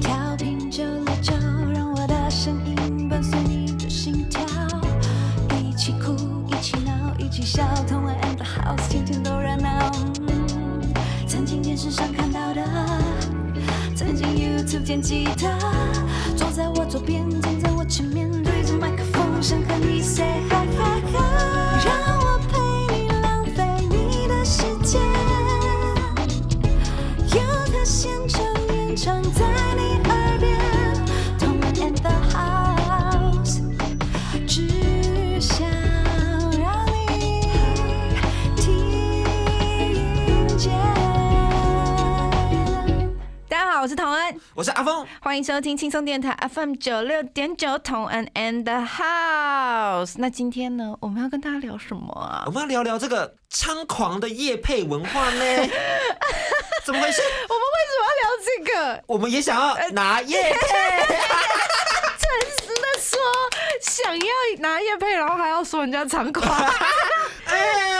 调频九六九，让我的声音伴随你的心跳，一起哭，一起闹，一起笑，同玩 and the house，天天都热闹。曾经电视上看到的，曾经 YouTube 见吉他，欢迎收听轻松电台 FM 九六点九同恩 and the house。那今天呢，我们要跟大家聊什么啊我？们要聊聊这个猖狂的夜配文化呢？怎么回事？我们为什么要聊这个？我们也想要拿夜配，诚实的说，想要拿叶配，然后还要说人家猖狂。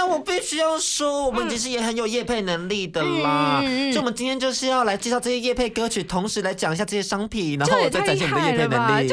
哎，我必须要说，我们其实也很有夜配能力的啦。嗯嗯嗯所以，我们今天就是要来介绍这些夜配歌曲，同时来讲一下这些商品，然后这也太厉再展现我们的！夜配能力。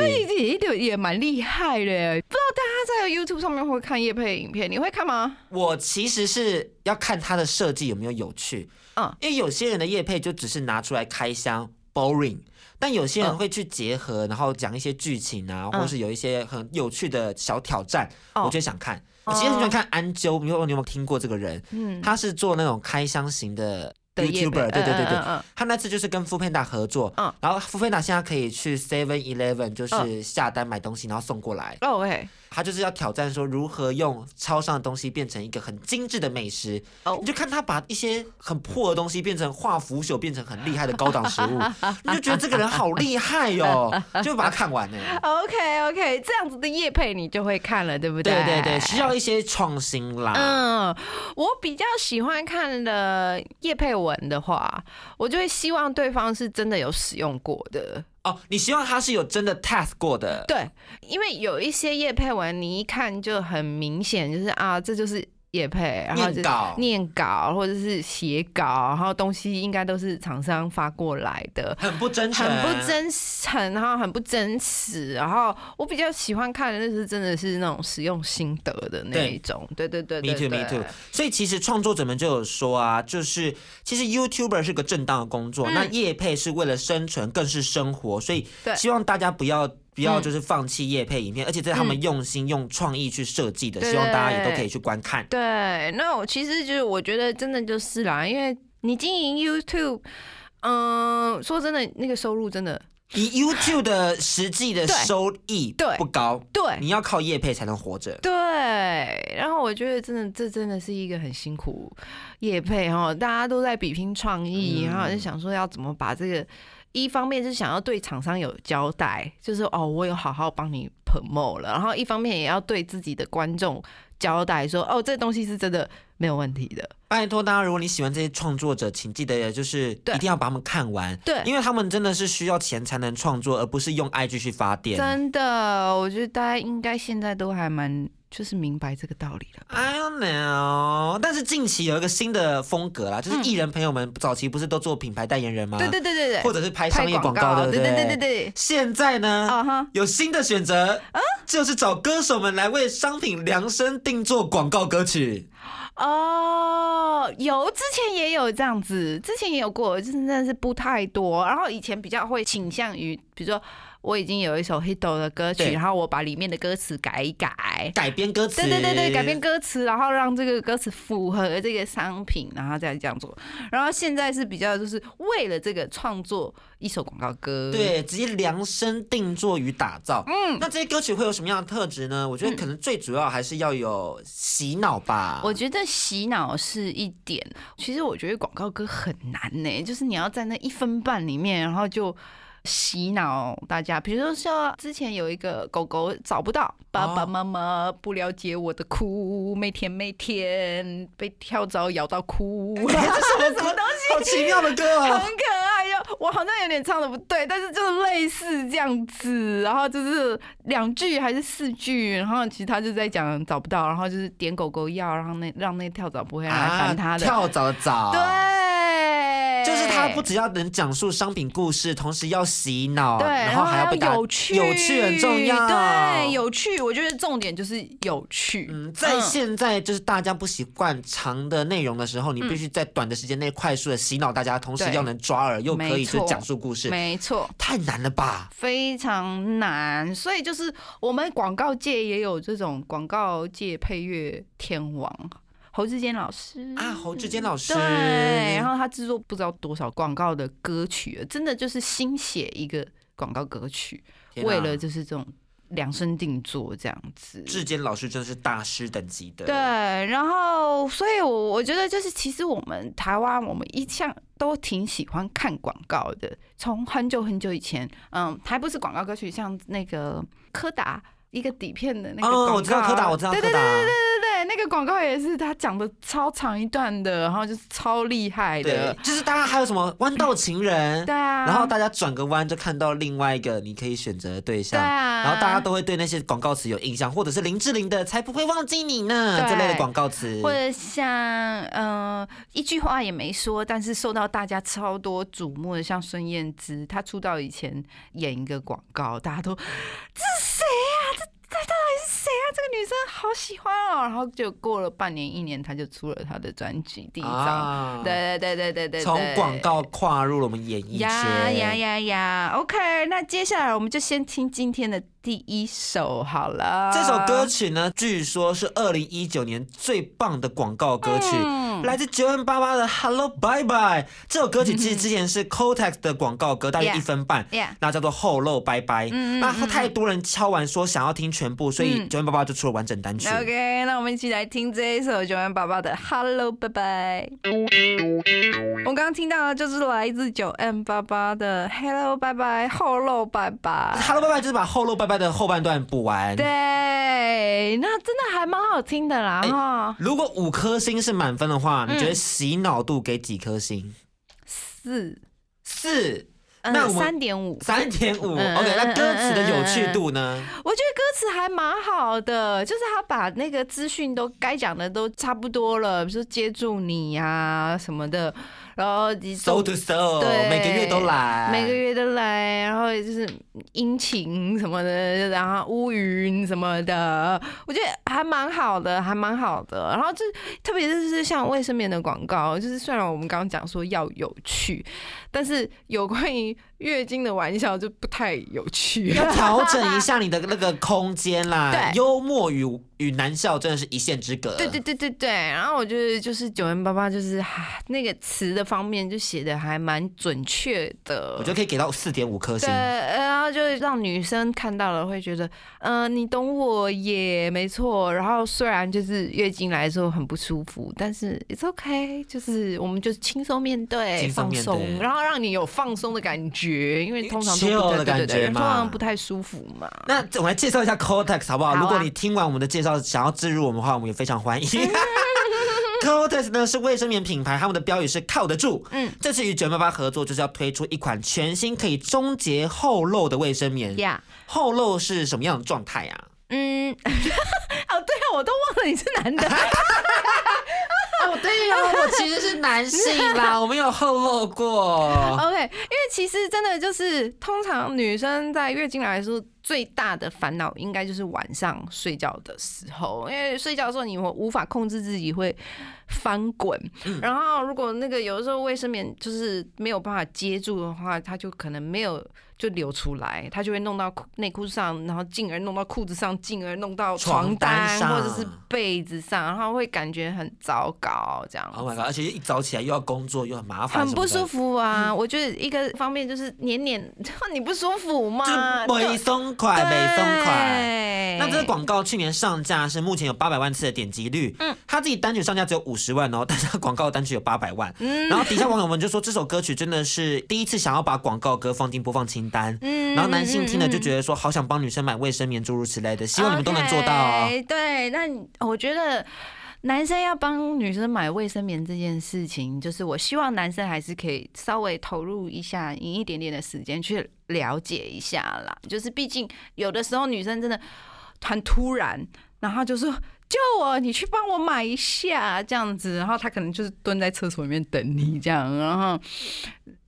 就也也蛮厉害的。不知道大家在 YouTube 上面会看夜配影片，你会看吗？我其实是要看它的设计有没有有趣，嗯因为有些人的夜配就只是拿出来开箱 boring。但有些人嗯会去结合，然后讲一些剧情啊，嗯或是有一些很有趣的小挑战，哦我就想看。我其实很喜欢看安啾，你有你有没有听过这个人？嗯，他是做那种开箱型的 YouTuber，对对对对。嗯嗯嗯他那次就是跟 f o o p a n d a 合作，嗯然后 f o o p a n d a 现在可以去 Seven Eleven 就是嗯下单买东西，然后送过来。哦，OK，他就是要挑战说如何用超商的东西变成一个很精致的美食。哦你就看他把一些很破的东西变成化腐朽，变成很厉害的高档食物，你就觉得这个人好厉害哟、就把它看完呢。OK OK，这样子的叶配你就会看了，对不对？对对对，需要一些创新啦。嗯，我比较喜欢看的叶配文的话，我就会希望对方是真的有使用过的。哦，你希望他是有真的 test 过的。对，因为有一些叶配文，你一看就很明显，就是啊，这就是叶配，然后就念稿。念稿或者是写稿，然后东西应该都是厂商发过来的。很不真诚，很不真诚，然后很不真实，然后我比较喜欢看的就是真的是那种使用心得的那一种，对对对 Me too me too。所以其实创作者们就有说啊，就是其实 YouTuber 是个正当的工作，嗯。那业配是为了生存，更是生活，所以希望大家不要。不要嗯就是放弃夜配影片，而且这是他们用心用创意去设计的，对希望大家也都可以去观看。对，那我其实就是我觉得真的就是啦，因为你经营 YouTube，嗯、说真的，那个收入真的以 YouTube 的实际的收益对不高，对你要靠业配才能活着。对，然后我觉得真的这真的是一个很辛苦业配哈，大家都在比拼创意，嗯然后就想说要怎么把这个。一方面是想要对厂商有交代，就是哦，我有好好帮你 promote 了，然后一方面也要对自己的观众交代说，哦，这东西是真的没有问题的。拜托大家，如果你喜欢这些创作者，请记得就是一定要把他们看完，对因为他们真的是需要钱才能创作，而不是用爱继续发电。真的，我觉得大家应该现在都还蛮就是明白这个道理了。I don't know，但是近期有一个新的风格啦，就是艺人朋友们早期不是都做品牌代言人吗？对对对对对，或者是拍商业广告，对不对对对对对对。现在呢，有新的选择，就是找歌手们来为商品量身定做广告歌曲。哦，有之前也有这样子，之前也有过，就是真的是不太多。然后以前比较会倾向于，比如说我已经有一首 hit 的歌曲，然后我把里面的歌词改一改。改编歌词，对对对对，改编歌词，然后让这个歌词符合这个商品，然后再这样做。然后现在是比较就是为了这个创作一首广告歌，，对，直接量身定做与打造。嗯，那这些歌曲会有什么样的特质呢？我觉得可能最主要还是要有洗脑吧。我觉得洗脑是一点，其实我觉得广告歌很难呢、就是你要在那一分半里面，然后就洗脑大家。比如说像之前有一个狗狗找不到爸爸妈妈，不了解我的哭，每天每天被跳蚤咬到哭，这是什么什么东西？好奇妙的歌很哦！可爱哟！我好像有点唱的不对，但是就是类似这样子，然后就是两句还是四句，然后其他就在讲找不到，然后就是点狗狗药，然后那让那跳蚤不会来烦他的。啊跳蚤的蚤，对，就是他不只要能讲述商品故事，同时要洗脑，对，然然后还要有趣，有趣很重要。对，有趣，我觉得重点就是有趣。嗯，在现在就是大家不习惯长的内容的时候，你必须在短的时间内快速的洗脑大家，同时对要能抓耳，又可以讲述故事，没错，太难了吧？非常难，所以就是我们广告界也有这种广告界配乐天王侯志坚老师。啊，侯志坚老师，对，然后他制作不知道多少广告的歌曲了，真的就是新写一个广告歌曲，啊。为了就是这种量身定做这样子。志坚老师真的是大师等级的，对，然后所以我，我觉得就是，其实我们台湾，我们一向都挺喜欢看广告的。从很久很久以前，嗯，还不是广告歌曲，像那个柯达一个底片的那个广告，哦，我知道柯达，我知道柯达，对对对对对对，那个广告也是他讲的超长一段的，然后就是超厉害对的，，就是大家还有什么弯道情人，对啊，然后大家转个弯就看到另外一个你可以选择的对象。对象，啊，然后大家都会对那些广告词有印象，或者是林志玲的“才不会忘记你呢”对。这类的广告词，或者像呃一句话也没说，但是受到大家超多瞩目的，像孙燕姿，她出道以前演一个广告，大家都这是谁啊？这这到底是谁啊？这个女生好喜欢哦。然后就过了半年一年，她就出了她的专辑第一张。啊，对对对对对对，从广告跨入了我们演艺圈呀呀。呀呀！OK，那接下来我们就先听今天的第一首好了。这首歌曲呢，据说是二零一九年最棒的广告歌曲，嗯来自九 N 八八的 Hello Bye Bye。这首歌曲其实之前是 c o t e x 的广告歌，大约 Yeah 一分半 Yeah 那叫做后漏拜拜。那太多人敲完说想要听全部，所以嗯九 N 八八就出了完整单曲。OK，那我们一起来听这一首九万八八的 Hello 拜拜。我刚刚听到的就是来自九 M 八八的 Hello 拜拜后漏拜拜。Hello Bye Bye 就是把后漏拜拜的后半段补完。对，那真的还蛮好听的啦。如果五颗星是满分的话，你觉得嗯洗脑度给几颗星？四，四，那三点五。三点五。嗯 OK，那嗯歌词的有趣度呢？我觉得歌词还蛮好的，就是他把那个资讯都该讲的都差不多了，比如说接住你呀、什么的，然后你 So to so，对每个月都来，每个月都来，然后就是阴晴什么的，然后乌云什么的，我觉得还蛮好的，还蛮好的。然后就特别是像卫生棉的广告，就是虽然我们刚刚讲说要有趣，但是有关于月经的玩笑就不太有趣。要 调整一下你的那个空间啦。对幽默与与男笑真的是一线之隔。对对对对对，然后我觉得就是九零八八，就是哈那个词的方面就写的还蛮准确的。我觉得可以给到四点五颗星对，。然后就让女生看到了会觉得，嗯、你懂我也没错。然后虽然就是月经来的时候很不舒服，但是 it's okay，就是我们就轻松面对，轻松面对放松，然后让你有放松的感觉，因为通常都 chill 不的对对对，感觉嘛通常不太舒服嘛。那我们来介绍一下 Cortex 好不好？好啊如果你听完我们的介绍，想要置入我们的话，我们也非常欢迎。Cortex 呢是卫生棉品牌，他们的标语是靠得住。嗯这次与九八八合作，就是要推出一款全新可以终结后漏的卫生棉。呀后漏是什么样的状态啊？嗯，哦，对啊，我都忘了你是男的。哦，对哦，我其实是男性啦，我没有后漏 过。OK，因为其实真的就是，通常女生在月经来的时候，最大的烦恼应该就是晚上睡觉的时候，因为睡觉的时候你无法控制自己会翻滚，然后如果那个有的时候卫生棉就是没有办法接住的话，它就可能没有就流出来，它就会弄到裤内裤上，然后进而弄到裤子上，进而弄到床床单或者是被子上，然后会感觉很糟糕这样子。Oh my god！而且一早起来又要工作，又很麻烦，很不舒。服啊！我觉得一个方面就是黏黏，你不舒服就吗？没松快，没松快。对那这个广告去年上架是目前有八百万次的点击率，嗯他自己单曲上架只有五十万哦，但是他广告单曲有八百万。嗯然后底下网友们就说这首歌曲真的是第一次想要把广告歌放进播放清单，嗯然后男性听了就觉得说好想帮女生买卫生棉诸如此类的，希望你们都能做到哦。对，那我觉得。男生要帮女生买卫生棉这件事情，就是我希望男生还是可以稍微投入一下，以一点点的时间去了解一下啦。就是毕竟有的时候女生真的很突然，然后就说救我，你去帮我买一下这样子，然后他可能就是蹲在厕所里面等你这样，然后。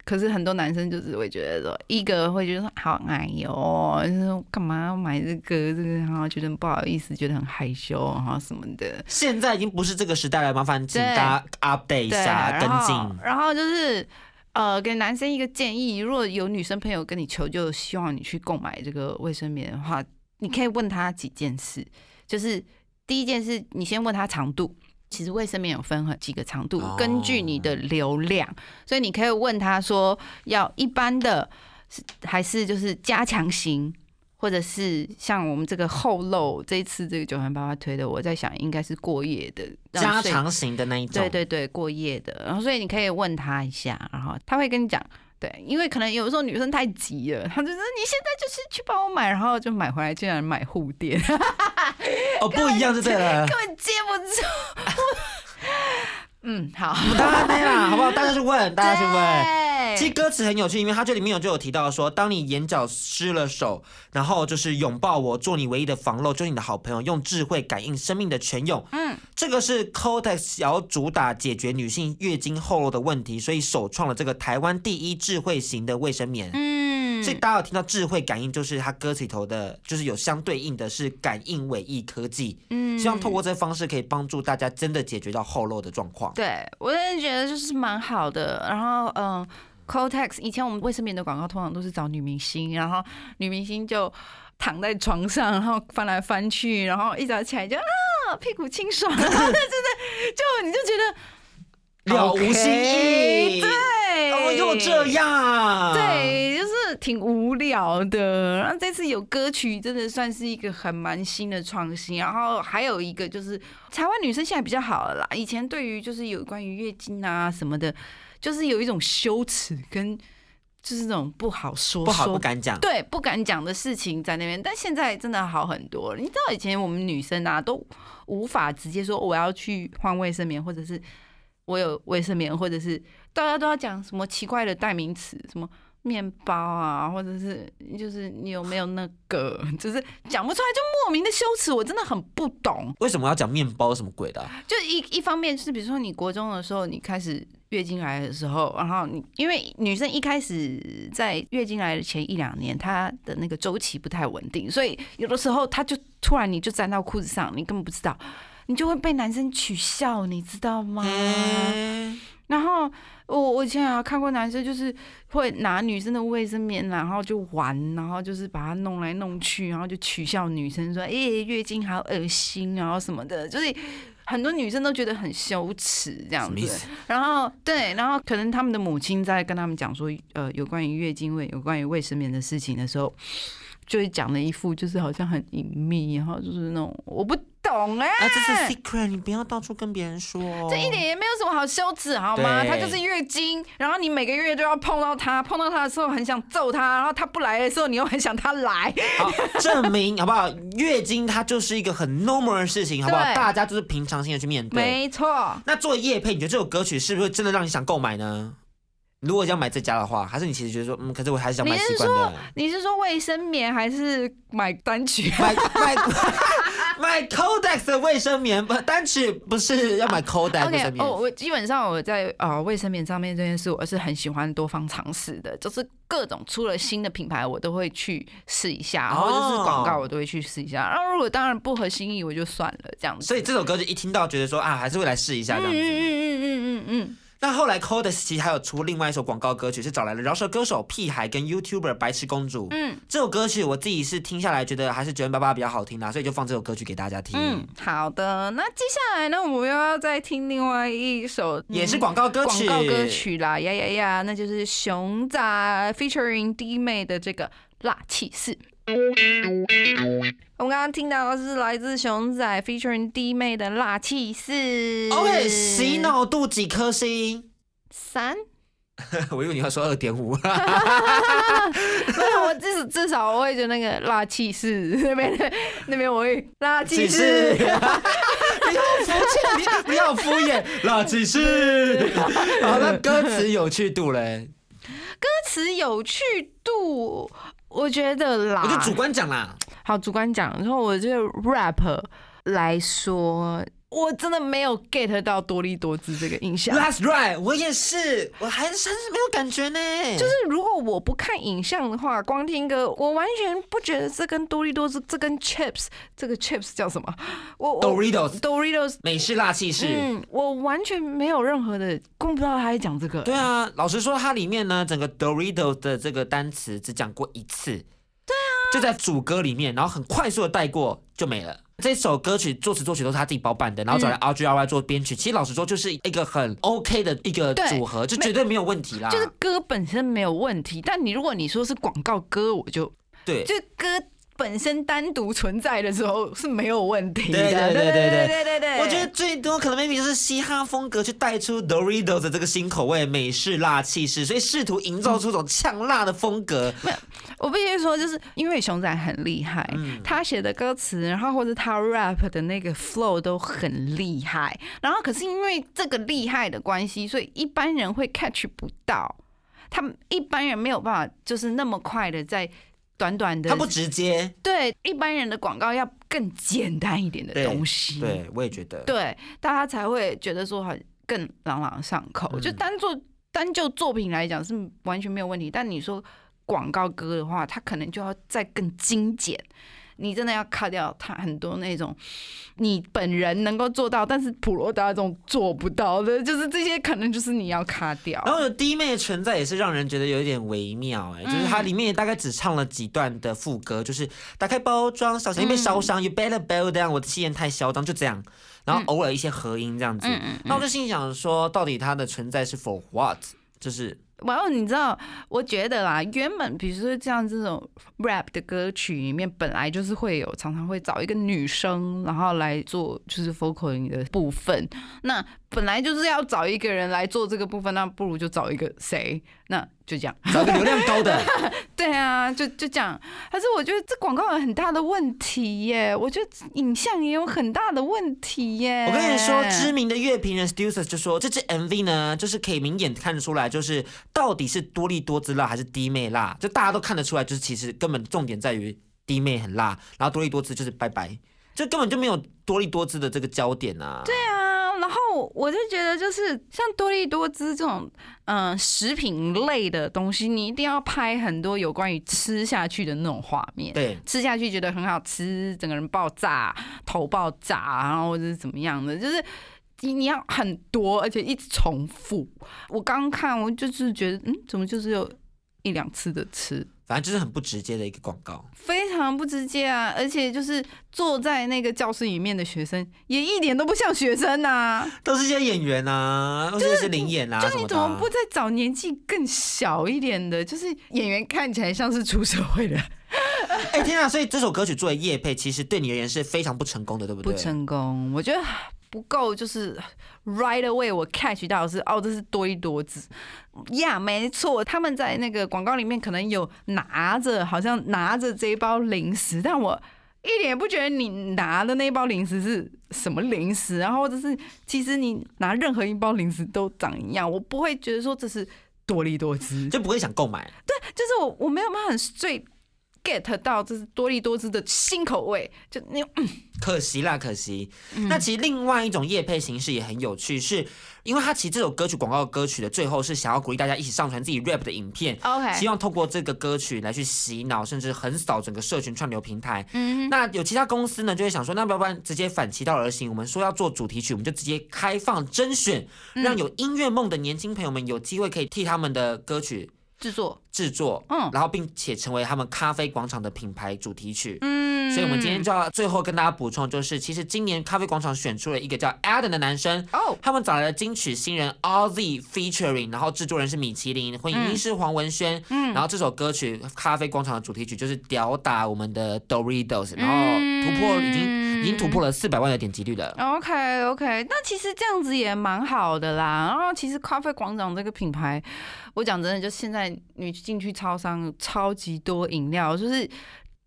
可是很多男生就是会觉得说，一个会觉得说好哎呦，就是干嘛要买这个这个，然后觉得不好意思，觉得很害羞，然后什么的。现在已经不是这个时代了，麻烦请大家 update 一，下，跟进。然后就是呃，给男生一个建议，如果有女生朋友跟你求救，希望你去购买这个卫生棉的话，你可以问他几件事，就是第一件事，你先问他长度。其实卫生棉有分很几个长度哦，根据你的流量，所以你可以问他说要一般的，是还是就是加强型，或者是像我们这个后漏，这一次这个九三八八推的，我在想应该是过夜的加长型的那一种，对对对，过夜的，然后所以你可以问他一下，然后他会跟你讲，对，因为可能有时候女生太急了，她就说你现在就是去帮我买，然后就买回来竟然买护垫，根哦，不一样就对了。根本接不住。嗯，好，当然没啦，好不好？大家去问，大家去问。对其实歌词很有趣，因为它这里面有就有提到说，当你眼角湿了手，然后就是拥抱我，做你唯一的防漏，就是你的好朋友，用智慧感应生命的泉涌。嗯，这个是 Cotex 要主打解决女性月经后漏的问题，所以首创了这个台湾第一智慧型的卫生棉。嗯，所以大家有听到智慧感应，就是它歌词里头的，就是有相对应的是感应尾翼科技。嗯希望透过这个方式可以帮助大家真的解决到后漏的状况。对我真的觉得就是蛮好的。然后嗯，Cotex 以前我们卫生棉的广告通常都是找女明星，然后女明星就躺在床上，然后翻来翻去，然后一早起来就啊屁股清爽，真的就你就觉得了无新意。对，哦，又这样。。对，就是挺无聊的。然后这次有歌曲，真的算是一个很蛮新的创新。然后还有一个就是，台湾女生现在比较好了啦。以前对于就是有关于月经啊什么的，就是有一种羞耻跟就是那种不好说不好不敢讲。对不敢讲的事情在那边，但现在真的好很多了。你知道以前我们女生啊都无法直接说我要去换卫生棉，或者是我有卫生棉，或者是大家都要讲什么奇怪的代名词，什么面包啊，或者是就是你有没有那个，就是讲不出来，就莫名的羞耻，我真的很不懂。为什么要讲面包什么鬼的啊、就一一方面是，比如说你国中的时候，你开始月经来的时候，然后你因为女生一开始在月经来的前一两年，她的那个周期不太稳定，所以有的时候她就突然你就粘到裤子上，你根本不知道，你就会被男生取笑，你知道吗？嗯然后我我以前啊看过男生就是会拿女生的卫生棉，然后就玩，然后就是把它弄来弄去，然后就取笑女生说：“哎、月经好恶心，然后什么的。”就是很多女生都觉得很羞耻这样子。然后对，然后可能他们的母亲在跟他们讲说，呃，有关于月经卫、有关于卫生棉的事情的时候，就会讲了一副就是好像很隐秘，然后就是那种我不懂哎、啊，这是 secret，你不要到处跟别人说哦。这一点也没有什么好羞耻，好吗？他就是月经，然后你每个月都要碰到他，碰到他的时候很想揍他，然后他不来的时候你又很想他来。好，证明好不好？月经它就是一个很 normal 的事情，好不好？大家就是平常心的去面对。没错，那作为叶配，你觉得这首歌曲是不是真的让你想购买呢？如果要买这家的话，还是你其实觉得说，嗯，可是我还是想买习惯的。你是说卫生棉还是买单曲？买买 买 Codex 的卫生棉，不单曲不是要买 Codex 卫 OK，生棉。哦，我基本上我在呃卫生棉上面这件事，我是很喜欢多方尝试的，就是各种出了新的品牌，我都会去试一下，然后就是广告我都会去试一下。然后如果当然不合心意，我就算了这样子。所以这首歌就一听到觉得说啊，还是会来试一下这样子。嗯嗯嗯嗯嗯嗯那后来 Codes 其实还有出另外一首广告歌曲，是找来了饶舌歌手屁孩跟 YouTuber 白痴公主。嗯这首歌曲我自己是听下来觉得还是九零八八比较好听啦，所以就放这首歌曲给大家听。嗯，好的。那接下来呢，我们又要再听另外一首也是广告歌曲，广告歌曲啦，呀呀呀，那就是熊仔 featuring 弟妹的这个《辣气四》。我们刚刚听到的是来自熊仔 featuring 弟妹的《辣气四》。OK，洗脑度几颗星？三。我以为你要说二点五。没有，我至少至少我会觉得那个辣气四那边的那边我会辣气启示，四。你好肤浅，你不要敷衍，辣启示。好，那歌词有趣度嘞，歌词有趣度，我觉得啦，我就主观讲啦。好主观讲，然后我这个 rap 来说，我真的没有 get 到多利多姿这个印象。That's right，我也是，我还是甚至没有感觉呢。就是如果我不看影像的话，光听歌，我完全不觉得这跟多利多姿，这跟 chips，这个 chips 叫什么？我我 Doritos Doritos，美式辣气势。嗯，我完全没有任何的，根本不知道他在讲这个。对啊，老实说，它里面呢，整个 Doritos 的这个单词只讲过一次。对啊，就在主歌里面，然后很快速的带过就没了。这首歌曲作词作曲都是他自己包办的，然后找来 R G R Y 做编曲。其实老实说，就是一个很 OK 的一个组合，就绝对没有问题啦。就是歌本身没有问题，但你如果你说是广告歌，我就对，就歌本身单独存在的时候是没有问题的。对对对对对对对,我觉得最多可能 maybe 就是嘻哈风格去带出 Dorito 的这个新口味美式辣气势，所以试图营造出一种呛辣的风格。没有，我必须说，就是因为熊仔很厉害，他写的歌词，然后或者他 rap 的那个 flow 都很厉害。然后可是因为这个厉害的关系，所以一般人会 catch 不到。他一般人没有办法，就是那么快的在短短的它不直接，对一般人的广告要更简单一点的东西，对我也觉得。对，大家才会觉得说很更朗朗上口。嗯就单做单就作品来讲是完全没有问题，但你说广告歌的话，它可能就要再更精简。你真的要卡掉他很多那种你本人能够做到，但是普罗大众做不到的，就是这些可能就是你要卡掉。然后有弟妹的存在也是让人觉得有一点微妙、哎、就是它里面也大概只唱了几段的副歌，就是打开包装，小心被烧伤、y o u better build down，我的气焰太嚣张，就这样。然后偶尔一些合音这样子，那我就心里想说，到底它的存在是 for what？就是然后你知道，我觉得啦，原本比如说像这种 rap 的歌曲里面，本来就是会有常常会找一个女生，然后来做就是 vocal 的部分。那本来就是要找一个人来做这个部分，那不如就找一个谁？那就这样。找个流量高的，对啊，就就这样。可是我觉得这广告有很大的问题耶，我觉得影像也有很大的问题耶。我跟你说，知名的乐评人 Stussers 就说，这支 MV 呢，就是可以明眼看得出来，就是到底是多利多姿辣还是低妹辣，就大家都看得出来，就是其实根本重点在于低妹很辣，然后多利多姿就是拜拜，就根本就没有多利多姿的这个焦点啊。对啊，然后我就觉得，就是像多利多滋这种嗯、呃食品类的东西，你一定要拍很多有关于吃下去的那种画面。对，吃下去觉得很好吃，整个人爆炸，头爆炸，然后或者是怎么样的，就是你你要很多，而且一直重复。我刚看，我就是觉得，嗯，怎么就是有一两次的吃，反正就是很不直接的一个广告。非常不直接啊！而且就是坐在那个教室里面的学生，也一点都不像学生呐、都是一些演员啊，或者是灵演啊就你怎么不。再找年纪更小一点的？就是演员看起来像是出社会的，哎、天啊！所以这首歌曲作为叶配，其实对你而言是非常不成功的，对不对？不成功。我觉得不够，就是 right away 我 catch 到的是哦，这是多一多子呀没错，他们在那个广告里面可能有拿着，好像拿着这一包零食，但我。一点也不觉得你拿的那一包零食是什么零食，然后或者是其实你拿任何一包零食都长一样，我不会觉得说这是多利多姿，就不会想购买。对就是我我没有办法很 straight get 到这是多利多姿的新口味，就那种可惜啦，可惜。嗯那其实另外一种夜配形式也很有趣，是因为它其实这首歌曲广告歌曲的最后是想要鼓励大家一起上传自己 rap 的影片。OK，希望透过这个歌曲来去洗脑，甚至横扫整个社群串流平台。嗯那有其他公司呢，就会想说，那要不然直接反其道而行，我们说要做主题曲，我们就直接开放甄选，嗯让有音乐梦的年轻朋友们有机会可以替他们的歌曲制作，制作，嗯。然后并且成为他们咖啡广场的品牌主题曲。嗯。所以，我们今天就要最后跟大家补充，就是其实今年咖啡广场选出了一个叫 Adam 的男生，哦，他们找来了金曲新人 Ozzy featuring，然后制作人是米其林，混音师黄文轩，嗯。然后这首歌曲《咖啡广场》的主题曲就是吊打我们的 Doritos，然后突破已经已经突破了四百万的点击率了。OK OK，那其实这样子也蛮好的啦。然后其实咖啡广场这个品牌，我讲真的，就现在你进去超商，超级多饮料，就是。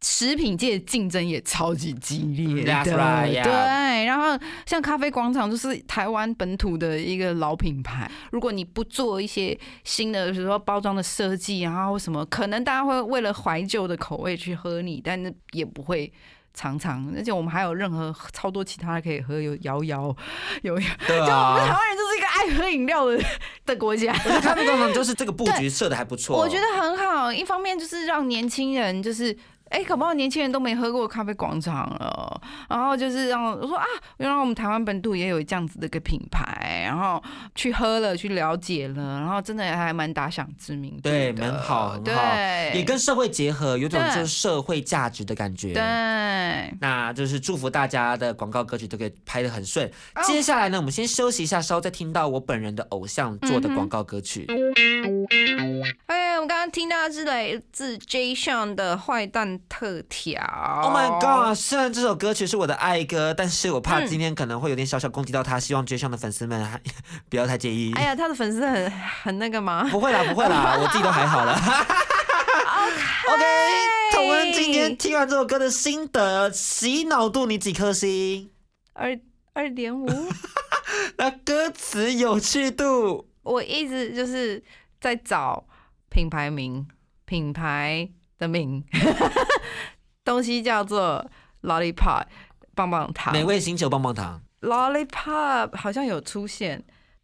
食品界的竞争也超级激烈的 That's right, yeah. 对。然后像咖啡广场就是台湾本土的一个老品牌，如果你不做一些新的，比如说包装的设计，然后什么，可能大家会为了怀旧的口味去喝你，但是也不会尝尝，而且我们还有任何超多其他可以喝，有摇摇，有 就我们台啊。湾人就是一个爱喝饮料的的国家。我觉得咖啡广场就是这个布局 设的还不错，我觉得很好，一方面就是让年轻人就是。哎，搞不好年轻人都没喝过咖啡广场了，然后就是让我说啊，原来我们台湾本土也有这样子的一个品牌，然后去喝了，去了解了，然后真的还蛮打响知名度的，对蛮好很好。对，也跟社会结合，有种就是社会价值的感觉。对，那就是祝福大家的广告歌曲都可以拍的很顺。哦。接下来呢，我们先休息一下，稍后再听到我本人的偶像做嗯的广告歌曲。们刚刚听到是来自 J. Sean 的《坏蛋特调》。Oh my god！虽然这首歌曲是我的爱歌，但是我怕嗯今天可能会有点小小攻击到他，希望追上的粉丝们还 不要太介意。哎呀，他的粉丝很很那个吗？不会啦，不会啦，我自己都还好了。OK，同恩今天听完这首歌的心得，洗脑度你几颗星？二二点五。那歌词有趣度，我一直就是在找品牌名，品牌的名，东西叫做 lollipop 棒棒糖。美味星球棒棒糖。lollipop 好像有出现，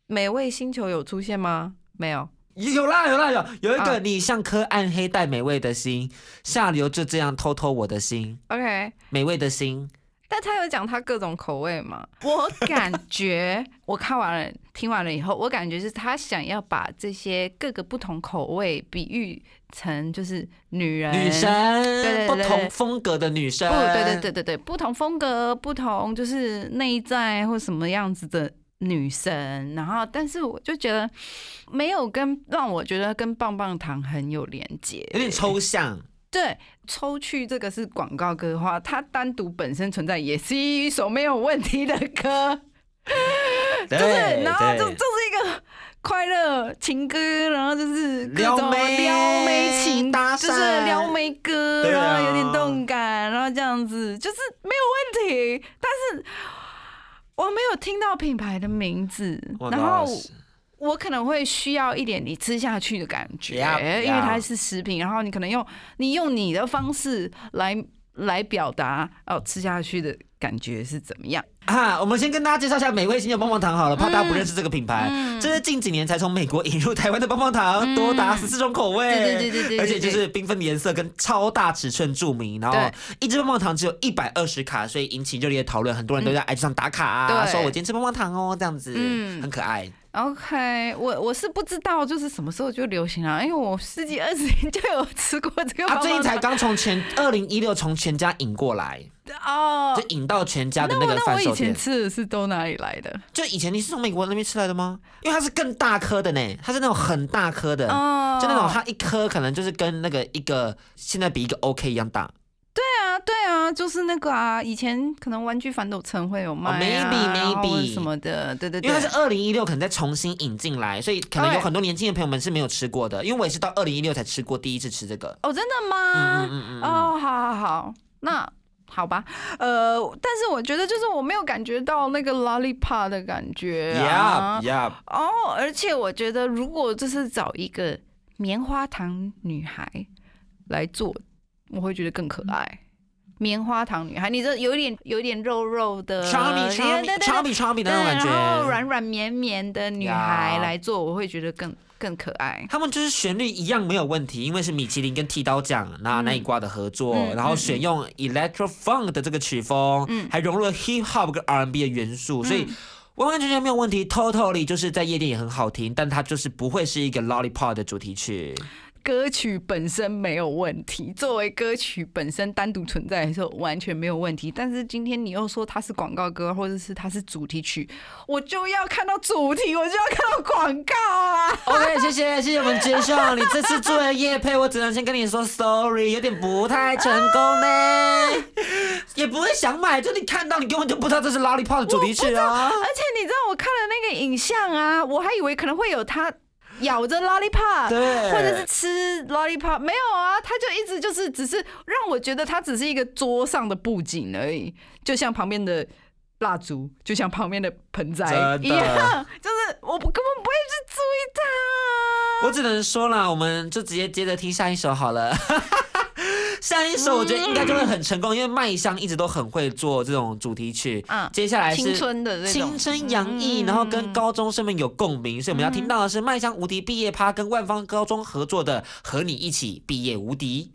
美味星球有出现吗？没有。有啦有啦有，有一个啊你像颗暗黑带美味的心，下流就这样偷偷我的心，OK，美味的心。但他有讲他各种口味嘛？我感觉我看完了、听完了以后，我感觉是他想要把这些各个不同口味比喻成就是女人、女生，不对对对同风格的女生，不，对对对对对，不同风格、不同就是内在或什么样子的女神，然后但是我就觉得没有跟让我觉得跟棒棒糖很有连接，有点抽象。对，抽去这个是广告歌的话，它单独本身存在也是一首没有问题的歌，对，就是然后就就是一个快乐情歌，然后就是各种撩妹情，搭就是撩妹歌，然后有点动感，然后这样子就是没有问题，但是我没有听到品牌的名字，Oh 然后我可能会需要一点你吃下去的感觉因为它是食品，然后你可能用你用你的方式来来表达哦吃下去的感觉是怎么样。啊，我们先跟大家介绍一下美味星球棒棒糖好了，怕大家不认识这个品牌。嗯。这是近几年才从美国引入台湾的棒棒糖，多达十四种口味，对对对对而且就是缤纷的颜色跟超大尺寸著名。然后一支棒棒糖只有一百二十卡，所以引起热烈的讨论，很多人都在 IG 上打卡啊，对。说我今天吃棒棒糖哦，这样子，嗯。很可爱。OK，我我是不知道就是什么时候就流行了，因为我十几二十年就有吃过这个啊，棒棒最近才糖刚从全二零一六从全家引过来，哦就。引到全家的那个饭那我以前。吃的是都哪里来的？就以前你是从美国那边吃来的吗？因为它是更大颗的呢，它是那种很大颗的，哦就那种它一颗可能就是跟那个一个现在比一个 OK 一样大。对啊，对啊，就是那个啊，以前可能玩具反斗城会有卖、啊 maybe，maybe 什么的，对对对，因为它是二零一六，可能再重新引进来，所以可能有很多年轻的朋友们是没有吃过的。因为我也是到二零一六才吃过，第一次吃这个。哦，真的嗯吗？嗯嗯嗯嗯。哦，好好好，那好吧，呃，但是我觉得就是我没有感觉到那个 lollipop 的感觉啊。哦，而且我觉得如果就是找一个棉花糖女孩来做，我会觉得更可爱。棉花糖女孩，你这有一点有一点肉肉的对对对然后觉。软软绵绵的女孩呀来做，我会觉得更更可爱。他们就是旋律一样没有问题，因为是米其林跟剃刀匠那那一挂的合作，嗯然后选用 electro funk 的这个曲风，嗯还融入了 hip hop 跟 R&B 的元素，所以完完全全没有问题。Totally 就是在夜店也很好听，但它就是不会是一个 lollipop 的主题曲。歌曲本身没有问题，作为歌曲本身单独存在的时候完全没有问题。但是今天你又说它是广告歌，或者是它是主题曲，我就要看到主题，我就要看到广告啊！OK，谢谢谢谢我们接上，你这次做的夜配，我只能先跟你说 sorry，有点不太成功呢，也不会想买，就你看到你根本就不知道这是 lollipop 的主题曲啊。而且你知道我看了那个影像啊，我还以为可能会有他咬着 lollipop，对或者是吃 lollipop，没有啊，他就一直就是只是让我觉得他只是一个桌上的布景而已，就像旁边的蜡烛，就像旁边的盆栽一样，就是我根本不会去注意他。我只能说啦，我们就直接接着听下一首好了。下一首我觉得应该就会很成功，因为麦香一直都很会做这种主题曲。嗯接下来是青春的青春洋溢，嗯然后跟高中生们有共鸣，所以我们要听到的是麦香无敌毕业趴跟万方高中合作的《和你一起毕业无敌》。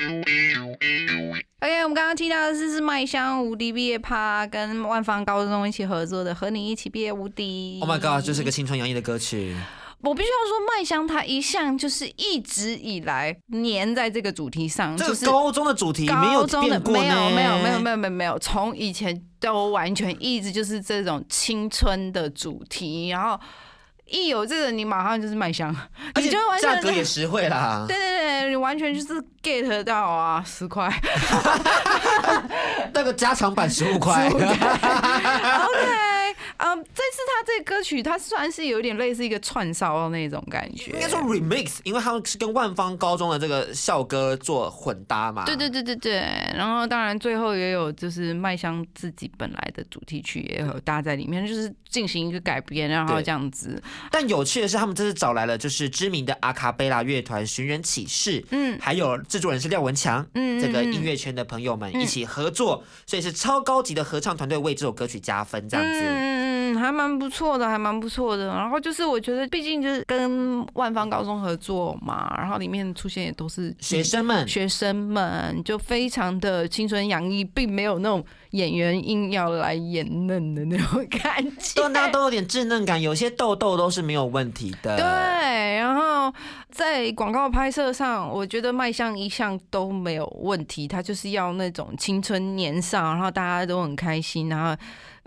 OK，我们刚刚听到的是是麦香无敌毕业趴跟万方高中一起合作的《和你一起毕业无敌》。Oh my god，这是个青春洋溢的歌曲。我必须要说，麦香它一向就是一直以来粘在这个主题上，这就是高中的主题没有高中的变过，没有没有没有没有没有没有，从以前都完全一直就是这种青春的主题，然后一有这个你马上就是麦香，而且你就完全价格也实惠啦。对对对，你完全就是 get 到啊，十块。那个加长版十五块。OK，嗯，这次他这歌曲，它算是有点类似一个串烧那种感觉。应该说 remix，因为他们是跟万方高中的这个校歌做混搭嘛。对对对对对，然后当然最后也有就是麦香自己本来的主题曲也有搭在里面，就是进行一个改编，然后对这样子，但有趣的是，他们这次找来了就是知名的阿卡贝拉乐团寻人启事，嗯还有制作人是廖文强，嗯这个嗯音乐圈的朋友们嗯一起合作，所以是超高级的合唱团队为这首歌曲加分，这样子。嗯嗯嗯，还蛮不错的，还蛮不错的。然后就是我觉得，毕竟就是跟万方高中合作嘛，然后里面出现也都是学生们，学生们，就非常的青春洋溢，并没有那种演员硬要来演嫩的那种感觉。都大家都有点稚嫩感，有些痘痘都是没有问题的。对，然后在广告拍摄上，我觉得卖相一向都没有问题，他就是要那种青春年少，然后大家都很开心，然后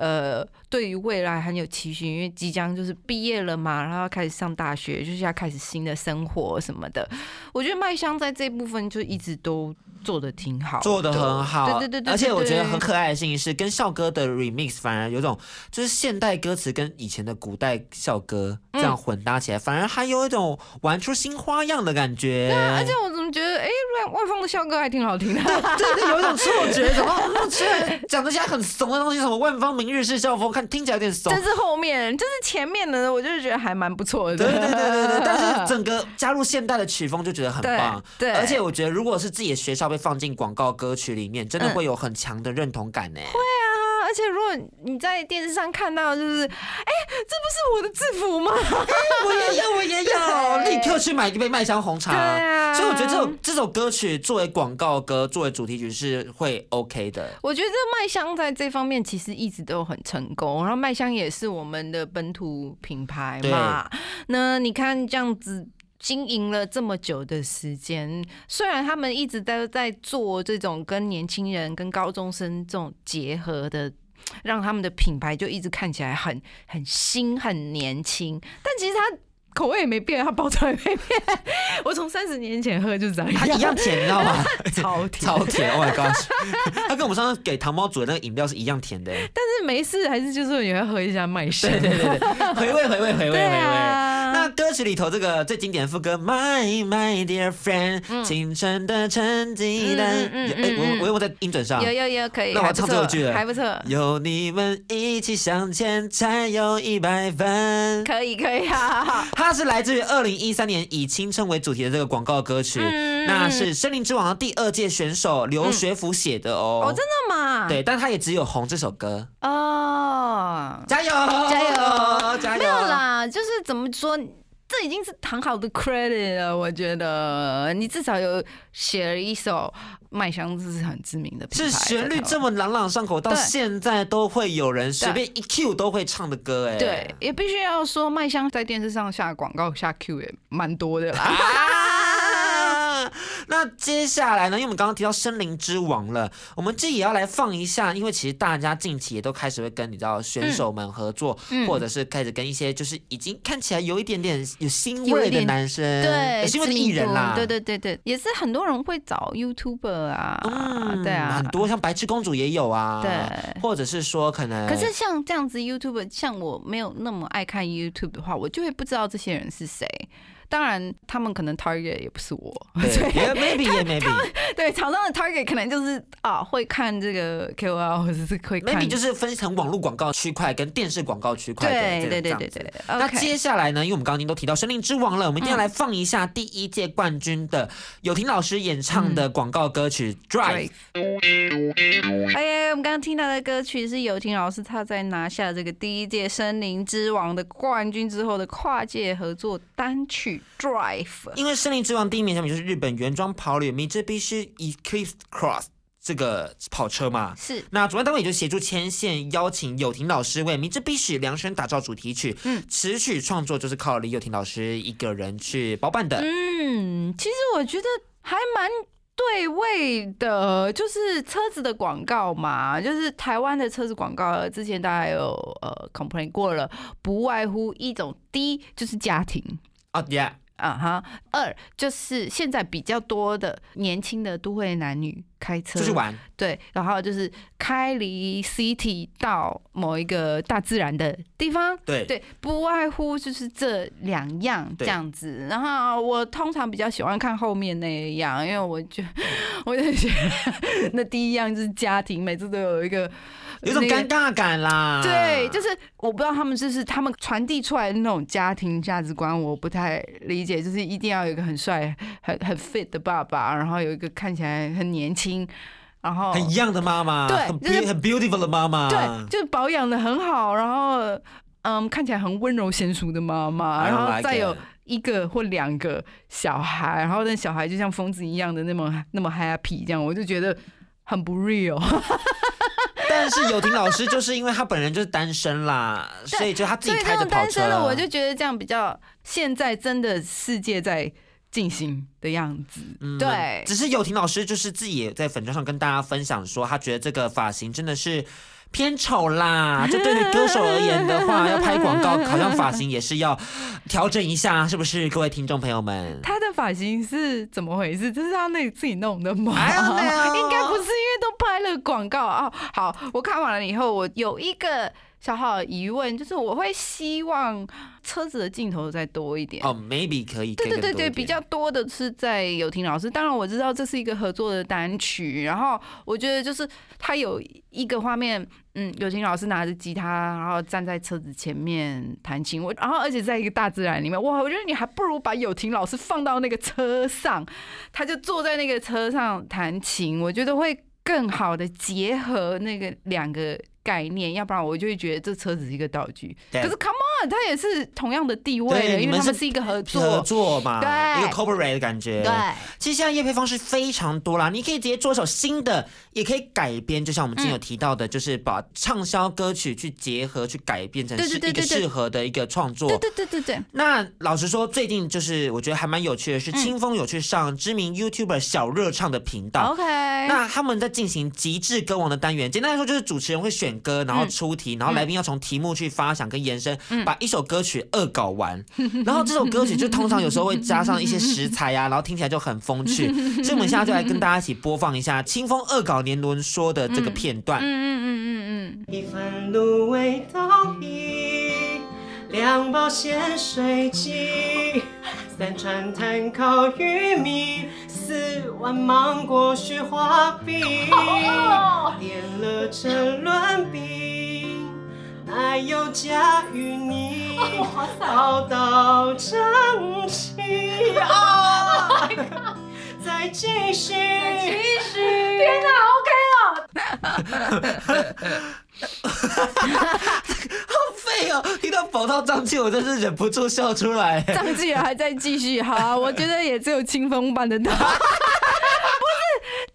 呃，对于未来很有期许，因为即将就是毕业了嘛，然后开始上大学，就是要开始新的生活什么的。我觉得麦香在这部分就一直都做的挺好，做的很好，对对对对，而且我觉得很可爱的事情是，跟校歌的 remix 反而有种就是现代歌词跟以前的古代校歌这样混搭起来，反而还有一种玩出新花样的感觉。对而且我怎么觉得，哎、万万芳的校歌还挺好听的。对对，有一种错觉，怎么那虽然讲这些很怂的东西，什么万方明日是校风，看听起来有点怂但。是后面，就是前面的，我就是觉得还蛮不错的。对对对对对，但是整个加入现代的曲风就觉得很棒。对对而且我觉得如果是自己的学校被放进广告歌曲里面，真的嗯会有很强的认同感呢。啊，而且如果你在电视上看到，就是，哎、这不是我的制服吗？我也要，我也要，立刻去买一杯麦香红茶。所以我觉得这首这首歌曲作为广告歌、作为主题曲是会 OK 的。我觉得麦香在这方面其实一直都很成功，然后麦香也是我们的本土品牌嘛。那你看这样子。经营了这么久的时间，虽然他们一直都在做这种跟年轻人、跟高中生这种结合的，让他们的品牌就一直看起来很很新、很年轻，但其实它口味也没变，它包装也没变。我从三十年前喝就是这样它一样甜，你知道吗？超甜，超甜！Oh my god！它跟我们上次给糖猫煮的那个饮料是一样甜的。但是没事，还是就是你要喝一下麦香。对对对对，回味回味回味回对味。啊，那歌曲里头这个最经典的副歌，My My Dear Friend，青春的成绩单，嗯嗯嗯哎，嗯我我有在音准上？有有有可以，那我要唱最后一句了还不错，有你们一起向前，才有一百分。可以可以，好好好。它是来自于二零一三年以青春为主题的这个广告歌曲，嗯那是《森林之王》的第二届选手刘学福写的哦。哦，真的吗？对，但他也只有红这首歌。哦，加油，加油 加油！没有啦，就是怎么说，这已经是很好的 credit 了。我觉得你至少有写了一首麦香，这是很知名的品牌，是旋律这么朗朗上口，到现在都会有人随便一 Q 都会唱的歌，哎，对，也必须要说麦香在电视上下广告下 Q 也蛮多的啦。啊！那接下来呢？因为我们刚刚提到《森林之王》了，我们这也要来放一下，因为其实大家近期也都开始会跟你知道选手们合作，嗯或者是开始跟一些就是已经看起来有一点点有腥有一点味的男生，对，有腥味的知名度艺人啦，对对对对，也是很多人会找 YouTuber 啊，嗯，对啊，很多像白痴公主也有啊，对或者是说可能，可是像这样子 YouTuber，像我没有那么爱看 YouTube 的话，我就会不知道这些人是谁。当然他们可能 target 也不是我，对，也 maybe 也 maybe 对，厂商的 target 可能就是啊会看这个 KOL 或者是会看 maybe 就是分成网络广告区块跟电视广告区块的对对对对对。那接下来呢？因为我们刚刚已经都提到《森林之王》了，我们一定要来放一下第一届冠军的友婷老师演唱的广告歌曲《Drive》。哎呀，我们刚刚听到的歌曲是友婷老师他在拿下这个第一届森林之王的冠军之后的跨界合作单曲《Drive》。因为《森林之王》第一名产品就是日本原装跑旅 Mitsubishi Eclipse Cross 这个跑车嘛。是那主办单位也就协助牵线，邀请友婷老师为米兹必须量身打造主题曲。嗯嗯，词曲创作就是靠李友婷老师一个人去包办的。嗯，其实我觉得还蛮对味的，就是车子的广告嘛，就是台湾的车子广告，之前大家有呃 complain 过了，不外乎一种，第一就是家庭。啊，Yeah，啊哈，二就是现在比较多的年轻的都会男女开车。出去玩。对，然后就是开离 city 到某一个大自然的地方，对。对，不外乎就是这两样这样子。然后我通常比较喜欢看后面那一样，因为我觉 我就觉得那第一样就是家庭，每次都有一个有种尴尬感啦。对，就是我不知道他们就是他们传递出来的那种家庭价值观，我不太理解。就是一定要有一个很帅、很很 fit 的爸爸，然后有一个看起来很年轻，然后很一样的妈妈，对很就是很 beautiful 的妈妈。对，就是保养的很好，然后嗯，看起来很温柔娴熟的妈妈，然后再有一个或两个小孩，然后那小孩就像疯子一样的那么那么 happy，这样我就觉得很不 real。但是友婷老师就是因为他本人就是单身啦，所以就他自己开着跑车。单身的，我就觉得这样比较现在真的世界在进行的样子。嗯对，只是友婷老师就是自己也在粉砖上跟大家分享说，他觉得这个发型真的是偏丑啦。就对于歌手而言的话，要拍广告，好像发型也是要调整一下，是不是？各位听众朋友们，他的发型是怎么回事？这是他那里自己弄的吗 应该不是，因为都拍了广告啊。好，我看完了以后，我有一个小小的疑问，就是我会希望车子的镜头再多一点。哦，maybe 可以，对对对对，比较多的是在有婷老师。当然我知道这是一个合作的单曲，然后我觉得就是他有一个画面，嗯，有婷老师拿着吉他，然后站在车子前面弹琴。我然后而且在一个大自然里面，哇，我觉得你还不如把有婷老师放到那个车上，他就坐在那个车上弹琴，我觉得会更好的结合那个两个。概念，要不然我就会觉得这车只是一个道具。对可是 come 它也是同样的地位对因为他们是一个合作。合作嘛，对一个 corporate 的感觉。对，其实现在业配方式非常多啦，你可以直接做一首新的，也可以改编，就像我们之前有提到的，就是把畅销歌曲去结合、去改编成是一个适合的一个创作。对对对对对，那老实说，最近就是我觉得还蛮有趣的是，清风有去上知名 YouTuber 小热唱的频道。OK，那他们在进行极致歌王的单元，简单来说就是主持人会选歌，然后出题，然后来宾要从题目去发想跟延伸，把一首歌曲恶搞完。然后这首歌曲就通常有时候会加上一些食材啊，然后听起来就很风趣。所以我们现在就来跟大家一起播放一下清风恶搞年轮说的这个片段。嗯嗯嗯嗯一份芦苇豆皮，两包咸水鸡，三串炭烤玉米，四碗芒果雪花冰，点了车轮饼，奶油加芋泥，宝岛张起啊！再继续，继续天哪好废哦！听到宝刀张气，我真是忍不住笑出来。张继还在继续，好啊，我觉得也只有清风办得到。不是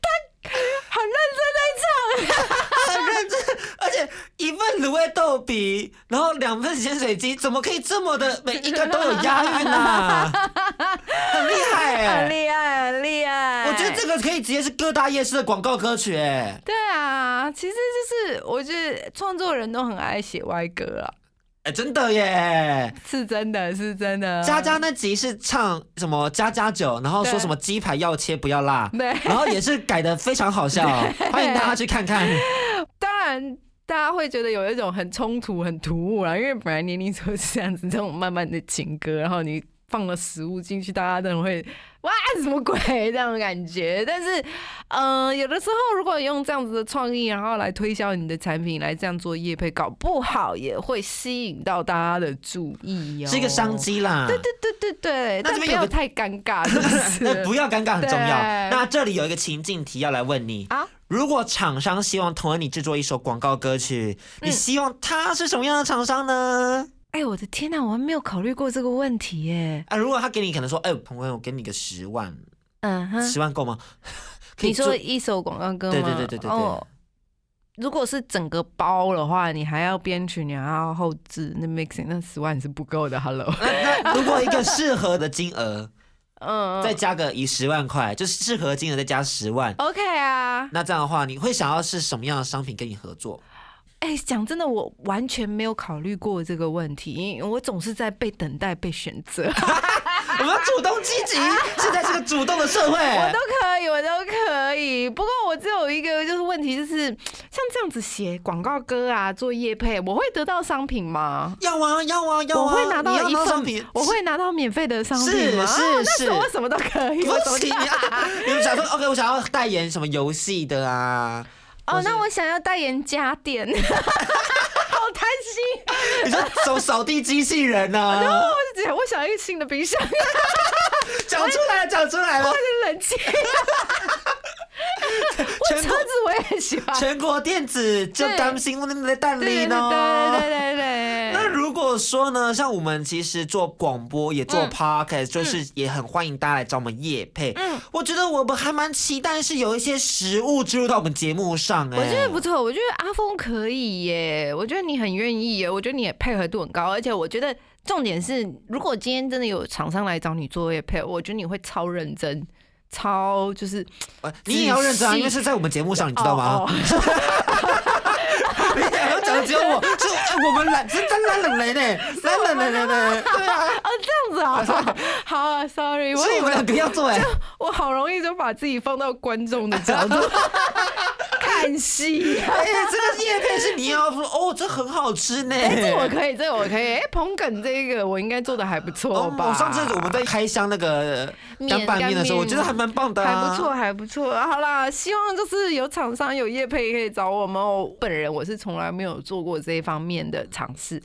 他很认真在唱，很认真，而且一份卤味豆皮，然后两份咸水鸡，怎么可以这么的 每一个都有押韵啊？很厉害很哎！厉害，很厉害。我觉得这个可以直接是各大夜市的广告歌曲哎。对啊，其实就是我觉得创作人都很爱写歪歌啊，哎，真的耶！是真的是真的。佳佳那集是唱什么加加酒，然后说什么鸡排要切不要辣，对，然后也是改的非常好笑，欢迎大家去看看。当然。大家会觉得有一种很冲突、很突兀啦，因为本来年龄就是这样子，这种慢慢的情歌，然后你放了食物进去，大家都会哇什么鬼这样的感觉。但是，嗯、有的时候如果用这样子的创意，然后来推销你的产品，来这样做业配，搞不好也会吸引到大家的注意哦，是一个商。机啦。对对对对对，但那这边有个不要太尴尬，是不那是？不要尴尬很重要。那这里有一个情境题要来问你啊如果厂商希望同恩你制作一首广告歌曲，嗯你希望他是什么样的厂商呢？哎，我的天呐，我还没有考虑过这个问题耶。啊，如果他给你可能说，哎、同恩，我给你个十万，嗯哼，十万够吗？可以你说一首广告歌吗？对对对对对对哦如果是整个包的话，你还要编曲，你还要后置，那 mixing 那十万是不够的。Hello，如果一个适合的金额，嗯，再加个以十万块，就是适合金额再加十万，OK 啊。那这样的话，你会想要是什么样的商品跟你合作？哎，讲真的，我完全没有考虑过这个问题，因为我总是在被等待、被选择。我们要主动积极，现在是个主动的社会。我都可以，我都可以。不过我只有一个就是问题，就是像这样子写广告歌啊，做业配，我会得到商品吗？要啊要啊要啊！我会拿到一份我会拿到免费的商品吗？是是我什么都可以。你们想说，OK，我想要代言什么游戏的啊？哦，那我想要代言家电，好贪心。你说走扫地机器人啊？我我想要一个新的冰箱，讲出来了，讲出来了！冷气。全国车子我也很喜欢。全国电子就担心我们的蛋对对里呢。对对对对对。如果说呢，像我们其实做广播也做嗯 podcast，、就是也很欢迎大家来找我们夜配。嗯我觉得我们还蛮期待是有一些食物植入到我们节目上、哎，我觉得不错，我觉得阿峰可以耶，我觉得你很愿意耶，我觉得你也配合度很高，而且我觉得重点是，如果今天真的有厂商来找你做夜配，我觉得你会超认真，超就是呃你也要认真啊，因为是在我们节目上，你知道吗？的只有我，就哎我们懒，是真懒冷雷呢，懒冷雷呢，对啊，哦，这样子啊，好啊，sorry，我所以我们两个要做哎、我好容易就把自己放到观众的角度 看戏、啊。哎、这个叶片是你要说哦，这很好吃呢。哎、这我可以，这个我可以。哎、捧梗这个我应该做的还不错哦，吧？我上次我们在开箱那个面干拌面的时候，我觉得还蛮棒的、啊，还不错，。还不错。好啦，希望就是有厂商有叶配可以找我们哦。本人我是从来没有做过这一方面的尝试，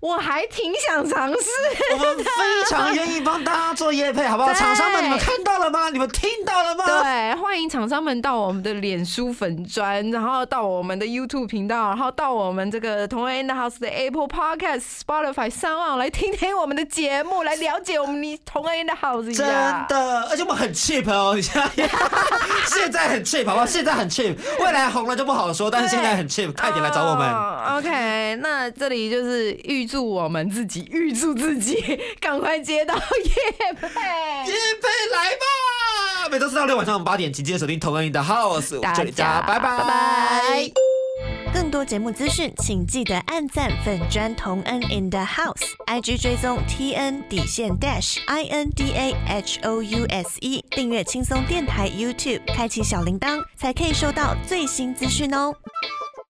我还挺想尝试。我们非常愿意帮大家做夜配，好不好？厂商们，你们看到了吗？你们听到了吗？对，欢迎厂商们到我们的脸书粉砖，然后到我们的 YouTube 频道，然后到我们这个同恩 in the house 的 Apple Podcast、Spotify 上网来听听我们的节目，来了解我们你同恩 in the house 真。的，而且我们很 cheap 哦，你现在 现在很 cheap，好不好？现在很 cheap，未来红了就不好说，但是现在很 cheap，快点来找我们。哦 OK，那这里就是预祝我们自己，预祝自己 赶快接到叶配。叶佩来吧！每周四到六晚上八点，请记得锁定同恩的 house，大家家，拜拜拜拜。更多节目资讯，请记得按赞粉砖同恩 in the house，IG 追踪 T N 底线 dash I N D A H O U S E，订阅轻松电台 YouTube，开启小铃铛，才可以收到最新资讯哦。